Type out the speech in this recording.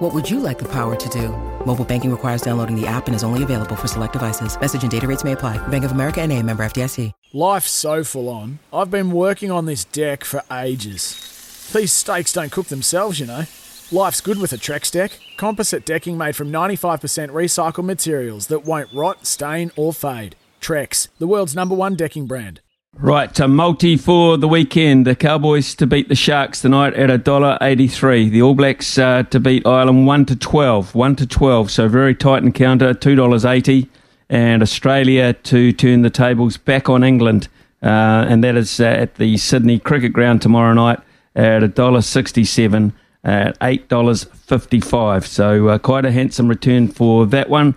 What would you like the power to do? Mobile banking requires downloading the app and is only available for select devices. Message and data rates may apply. Bank of America and a member FDIC. Life's so full on. I've been working on this deck for ages. These steaks don't cook themselves, you know. Life's good with a Trex deck. Composite decking made from 95% recycled materials that won't rot, stain, or fade. Trex, the world's number one decking brand. Right, a multi for the weekend. The Cowboys to beat the Sharks tonight at a dollar eighty-three. The All Blacks uh, to beat Ireland one to twelve, one to twelve. So very tight encounter, two dollars eighty. And Australia to turn the tables back on England, uh, and that is uh, at the Sydney Cricket Ground tomorrow night at a dollar sixty-seven at eight dollars fifty-five. So uh, quite a handsome return for that one.